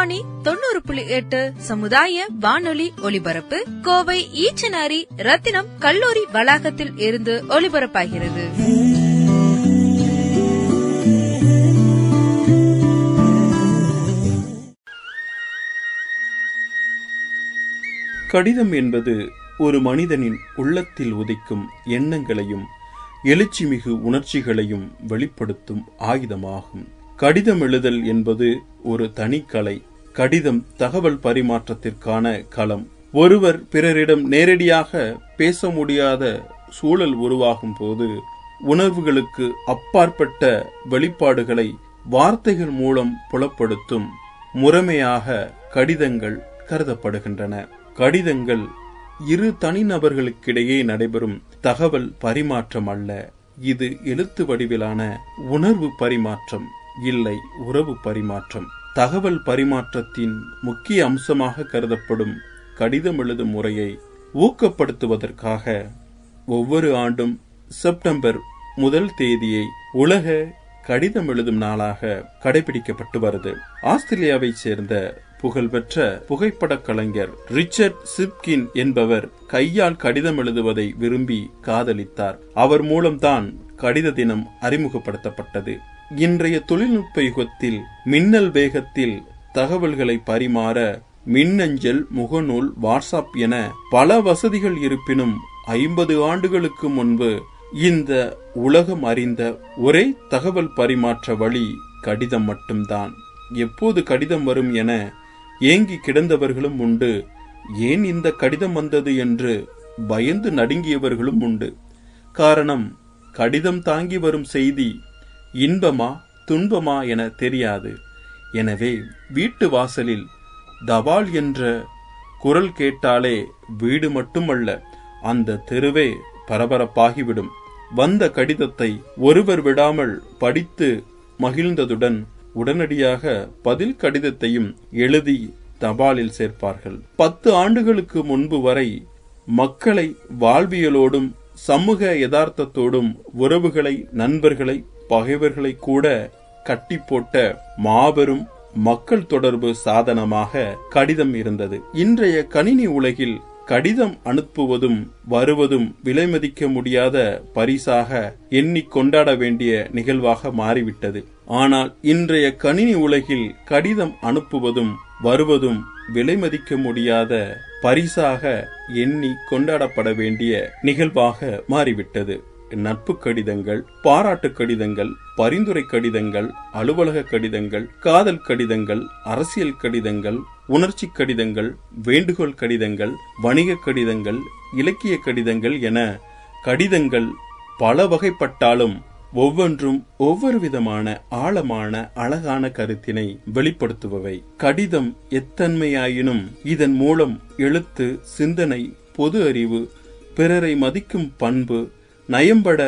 ரத்னவாணி தொண்ணூறு புள்ளி எட்டு சமுதாய வானொலி ஒலிபரப்பு கோவை ஈச்சனாரி ரத்தினம் கல்லூரி வளாகத்தில் இருந்து ஒலிபரப்பாகிறது. கடிதம் என்பது ஒரு மனிதனின் உள்ளத்தில் உதிக்கும் எண்ணங்களையும் எழுச்சிமிகு உணர்ச்சிகளையும் வெளிப்படுத்தும் ஆயுதமாகும். கடிதம் எழுதல் என்பது ஒரு தனிக்கலை கடிதம் தகவல் பரிமாற்றத்திற்கான களம். ஒருவர் பிறரிடம் நேரடியாக பேச முடியாத சூழல் உருவாகும் போது உணர்வுகளுக்கு அப்பாற்பட்ட வெளிப்பாடுகளை வார்த்தைகள் மூலம் புலப்படுத்தும் முறைமையாக கடிதங்கள் கருதப்படுகின்றன. கடிதங்கள் இரு தனிநபர்களுக்கிடையே நடைபெறும் தகவல் பரிமாற்றம் அல்ல. இது எழுத்து வடிவிலான உணர்வு பரிமாற்றம் இல்லை உறவு பரிமாற்றம். தகவல் பரிமாற்றத்தின் முக்கிய அம்சமாக கருதப்படும் கடிதம் எழுதும் முறையை ஊக்கப்படுத்துவதற்காக ஒவ்வொரு ஆண்டும் செப்டம்பர் முதல் தேதியை உலக கடிதம் எழுதும் நாளாக கடைபிடிக்கப்பட்டு வருது. ஆஸ்திரேலியாவைச் சேர்ந்த புகழ்பெற்ற புகைப்படக் கலைஞர் ரிச்சர்ட் சிப்கின் என்பவர் கையால் கடிதம் எழுதுவதை விரும்பி காதலித்தார். அவர் மூலம்தான் கடித தினம் அறிமுகப்படுத்தப்பட்டது. இன்றைய தொழில்நுட்ப யுகத்தில் மின்னல் வேகத்தில் தகவல்களை பரிமாற மின்னஞ்சல் முகநூல் வாட்ஸ்அப் என பல வசதிகள் இருப்பினும் ஐம்பது ஆண்டுகளுக்கு முன்பு இந்த உலகம் அறிந்த ஒரே தகவல் பரிமாற்ற வழி கடிதம் மட்டும்தான். எப்போது கடிதம் வரும் என ஏங்கி கிடந்தவர்களும் உண்டு. ஏன் இந்த கடிதம் வந்தது என்று பயந்து நடுங்கியவர்களும் உண்டு. காரணம் கடிதம் தாங்கி வரும் செய்தி இன்பமா துன்பமா என தெரியாது. எனவே வீட்டு வாசலில் தபால் என்ற குரல் கேட்டாலே வீடு மட்டுமல்ல அந்த தெருவே பரபரப்பாகிவிடும். வந்த கடிதத்தை ஒருவர் விடாமல் படித்து மகிழ்ந்ததுடன் உடனடியாக பதில் கடிதத்தையும் எழுதி தபாலில் சேர்ப்பார்கள். பத்து ஆண்டுகளுக்கு முன்பு வரை மக்களை வாழ்வியலோடும் சமூக யதார்த்தத்தோடும் உறவுகளை நண்பர்களை பகைவர்களை கூட கட்டி போட்ட மாபெரும் மக்கள் தொடர்பு சாதனமாக கடிதம் இருந்தது. இன்றைய கணினி உலகில் கடிதம் அனுப்புவதும் வருவதும் விலைமதிக்க முடியாத பரிசாக எண்ணி கொண்டாட வேண்டிய நிகழ்வாக மாறிவிட்டது. ஆனால் இன்றைய கணினி உலகில் கடிதம் அனுப்புவதும் வருவதும் விலைமதிக்க முடியாத பரிசாக எண்ணி கொண்டாடப்பட வேண்டிய நிகழ்வாக மாறிவிட்டது. நட்பு கடிதங்கள் பாராட்டு கடிதங்கள் பரிந்துரை கடிதங்கள் அலுவலக கடிதங்கள் காதல் கடிதங்கள் அரசியல் கடிதங்கள் உணர்ச்சி கடிதங்கள் வேண்டுகோள் கடிதங்கள் வணிக கடிதங்கள் இலக்கிய கடிதங்கள் என கடிதங்கள் பல வகைப்பட்டாலும் ஒவ்வொன்றும் ஒவ்வொரு விதமான ஆழமான அழகான கருத்தினை வெளிப்படுத்துபவை. கடிதம் எத்தன்மையாயினும் இதன் மூலம் எழுத்து சிந்தனை பொது அறிவு பிறரை மதிக்கும் பண்பு நயம்பட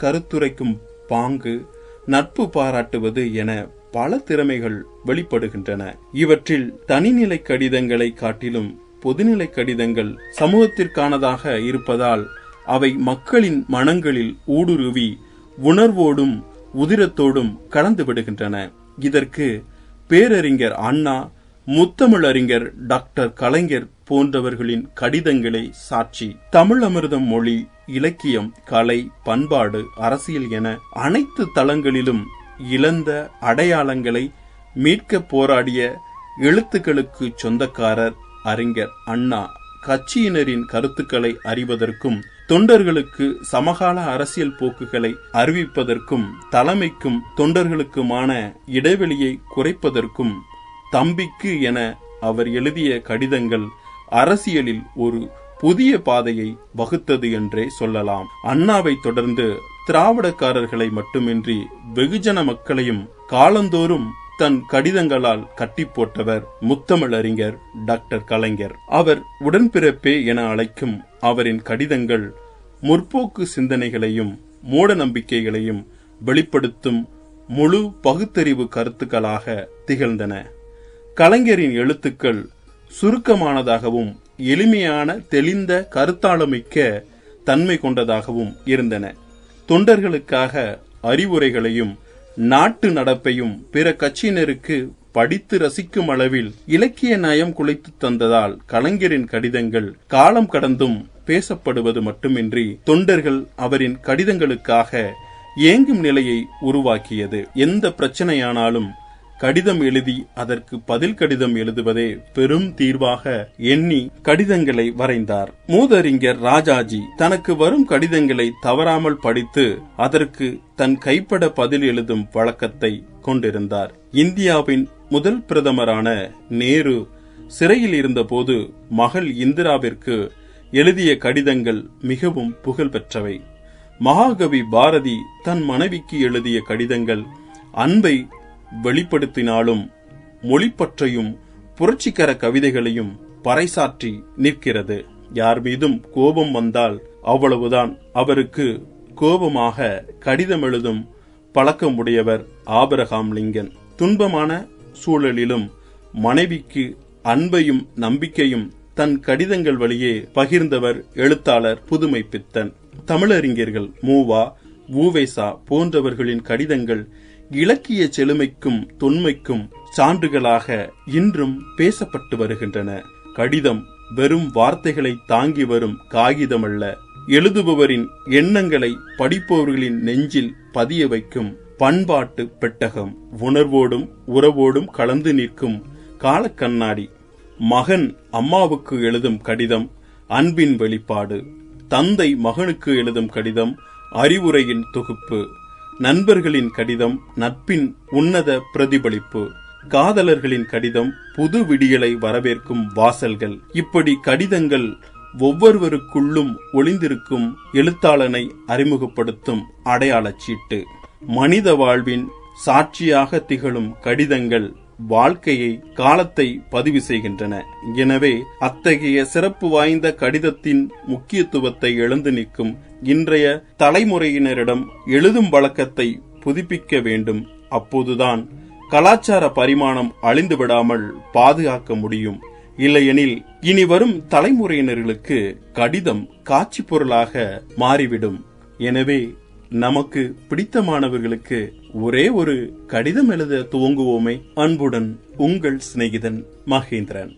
கருத்துரைக்கும் பாங்கு நட்பு பாராட்டுவது என பல திறமைகள் வெளிப்படுகின்றன. இவற்றில் தனிநிலை கடிதங்களை காட்டிலும் பொதுநிலை கடிதங்கள் சமூகத்திற்கானதாக இருப்பதால் அவை மக்களின் மனங்களில் ஊடுருவி உணர்வோடும் உதிரத்தோடும் கலந்து விடுகின்றன. இதற்கு பேரறிஞர் அண்ணா முத்தமிழறிஞர் டாக்டர் கலைஞர் போன்றவர்களின் கடிதங்களே சாட்சி. தமிழ் அமிர்தம் மொழி இலக்கியம் கலை பண்பாடு அரசியல் என அனைத்து தளங்களிலும் இழந்த அடையாளங்களை மீட்க போராடிய எழுத்துக்களுக்கு சொந்தக்காரர் அறிஞர் அண்ணா. கட்சியினரின் கருத்துக்களை அறிவதற்கும் தொண்டர்களுக்கு சமகால அரசியல் போக்குகளை அறிவிப்பதற்கும் தலைமைக்கும் தொண்டர்களுக்குமான இடைவெளியை குறைப்பதற்கும் தம்பிக்கு என அவர் எழுதிய கடிதங்கள் அரசியலில் ஒரு புதிய பாதையை வகுத்தது என்றே சொல்லலாம். அண்ணாவை தொடர்ந்து திராவிடக்காரர்களை மட்டுமின்றி வெகுஜன மக்களையும் காலந்தோறும் தன் கடிதங்களால் கட்டி போட்டவர் முத்தமிழறிஞர் டாக்டர் கலைஞர். அவர் உடன்பிறப்பே என அழைக்கும் அவரின் கடிதங்கள் முற்போக்கு சிந்தனைகளையும் மூட நம்பிக்கைகளையும் வெளிப்படுத்தும் முழு பகுத்தறிவு கருத்துக்களாக திகழ்ந்தன. கலைஞரின் எழுத்துக்கள் சுருக்கமானதாகவும் எளிமையான தெளிந்த கருத்தாளமிக்க தன்மை கொண்டதாகவும் இருந்தன. தொண்டர்களுக்காக அறிவுரைகளையும் நாட்டு நடப்பையும் பிற கட்சியினருக்கு படித்து ரசிக்கும் அளவில் இலக்கிய நயம் குலைத்து தந்ததால் கலைஞரின் கடிதங்கள் காலம் கடந்தும் பேசப்படுவது மட்டுமின்றி தொண்டர்கள் அவரின் கடிதங்களுக்காக ஏங்கும் நிலையை உருவாக்கியது. எந்த பிரச்சனையானாலும் கடிதம் எழுதி அதற்கு பதில் கடிதம் எழுதுவதே பெரும் தீர்வாக எண்ணி கடிதங்களை வரைந்தார். மூதறிஞர் ராஜாஜி தனக்கு வரும் கடிதங்களை தவறாமல் படித்து அதற்கு தன் கைப்பட பதில் எழுதும் வழக்கத்தை கொண்டிருந்தார். இந்தியாவின் முதல் பிரதமரான நேரு சிறையில் இருந்தபோது மகள் இந்திராவிற்கு எழுதிய கடிதங்கள் மிகவும் புகழ் பெற்றவை மகாகவி பாரதி தன் மனைவிக்கு எழுதிய கடிதங்கள் அன்பை வெளிப்படுத்தினாலும் மொழிப்பற்றையும் புரட்சிகர கவிதைகளையும் பறைசாற்றி நிற்கிறது. யார் மீதும் கோபம் வந்தால் அவ்வளவுதான். அவருக்கு கோபமாக கடிதம் எழுதும் பழக்கம் உடையவர் ஆபரகாம் லிங்கன். துன்பமான சூழலிலும் மனைவிக்கு அன்பையும் நம்பிக்கையும் தன் கடிதங்கள் வழியே பகிர்ந்தவர் எழுத்தாளர் புதுமை பித்தன் தமிழறிஞர்கள் மூவா ஊவேசா போன்றவர்களின் கடிதங்கள் இலக்கிய செழுமைக்கும் தொன்மைக்கும் சான்றுகளாக இன்றும் பேசப்பட்டு வருகின்றன. கடிதம் வெறும் வார்த்தைகளை தாங்கி வரும் காகிதமல்ல. எழுதுபவரின் எண்ணங்களை படிப்பவர்களின் நெஞ்சில் பதிய வைக்கும் பண்பாட்டு பெட்டகம். உணர்வோடும் உறவோடும் கலந்து நிற்கும் காலக்கண்ணாடி. மகன் அம்மாவுக்கு எழுதும் கடிதம் அன்பின் வெளிப்பாடு. தந்தை மகனுக்கு எழுதும் கடிதம் அறிவுரையின் தொகுப்பு. நண்பர்களின் கடிதம் நட்பின் உன்னத பிரதிபலிப்பு. காதலர்களின் கடிதம் புது விடியலை வரவேற்கும் வாசல்கள். இப்படி கடிதங்கள் ஒவ்வொருவருக்குள்ளும் ஒளிந்திருக்கும் எழுத்தாளனை அறிமுகப்படுத்தும் அடையாளச்சீட்டு மனித வாழ்வின் சாட்சியாக திகழும் கடிதங்கள் வாழ்க்கையை காலத்தை பதிவு செய்கின்றன. எனவே அத்தகைய சிறப்பு வாய்ந்த கடிதத்தின் முக்கியத்துவத்தை எழுந்து நிற்கும் இன்றைய தலைமுறையினரிடம் எழுதும் வழக்கத்தை புதுப்பிக்க வேண்டும். அப்போதுதான் கலாச்சார பரிமாணம் அழிந்து விடாமல் பாதுகாக்க முடியும். இல்லையெனில் இனி வரும் தலைமுறையினர்களுக்கு கடிதம் காட்சி பொருளாக மாறிவிடும். எனவே நமக்கு பிடித்தமானவர்களுக்கு ஒரே ஒரு கடிதம் எழுத துவங்குவோமே. அன்புடன் உங்கள் சிநேகிதன் மகேந்திரன்.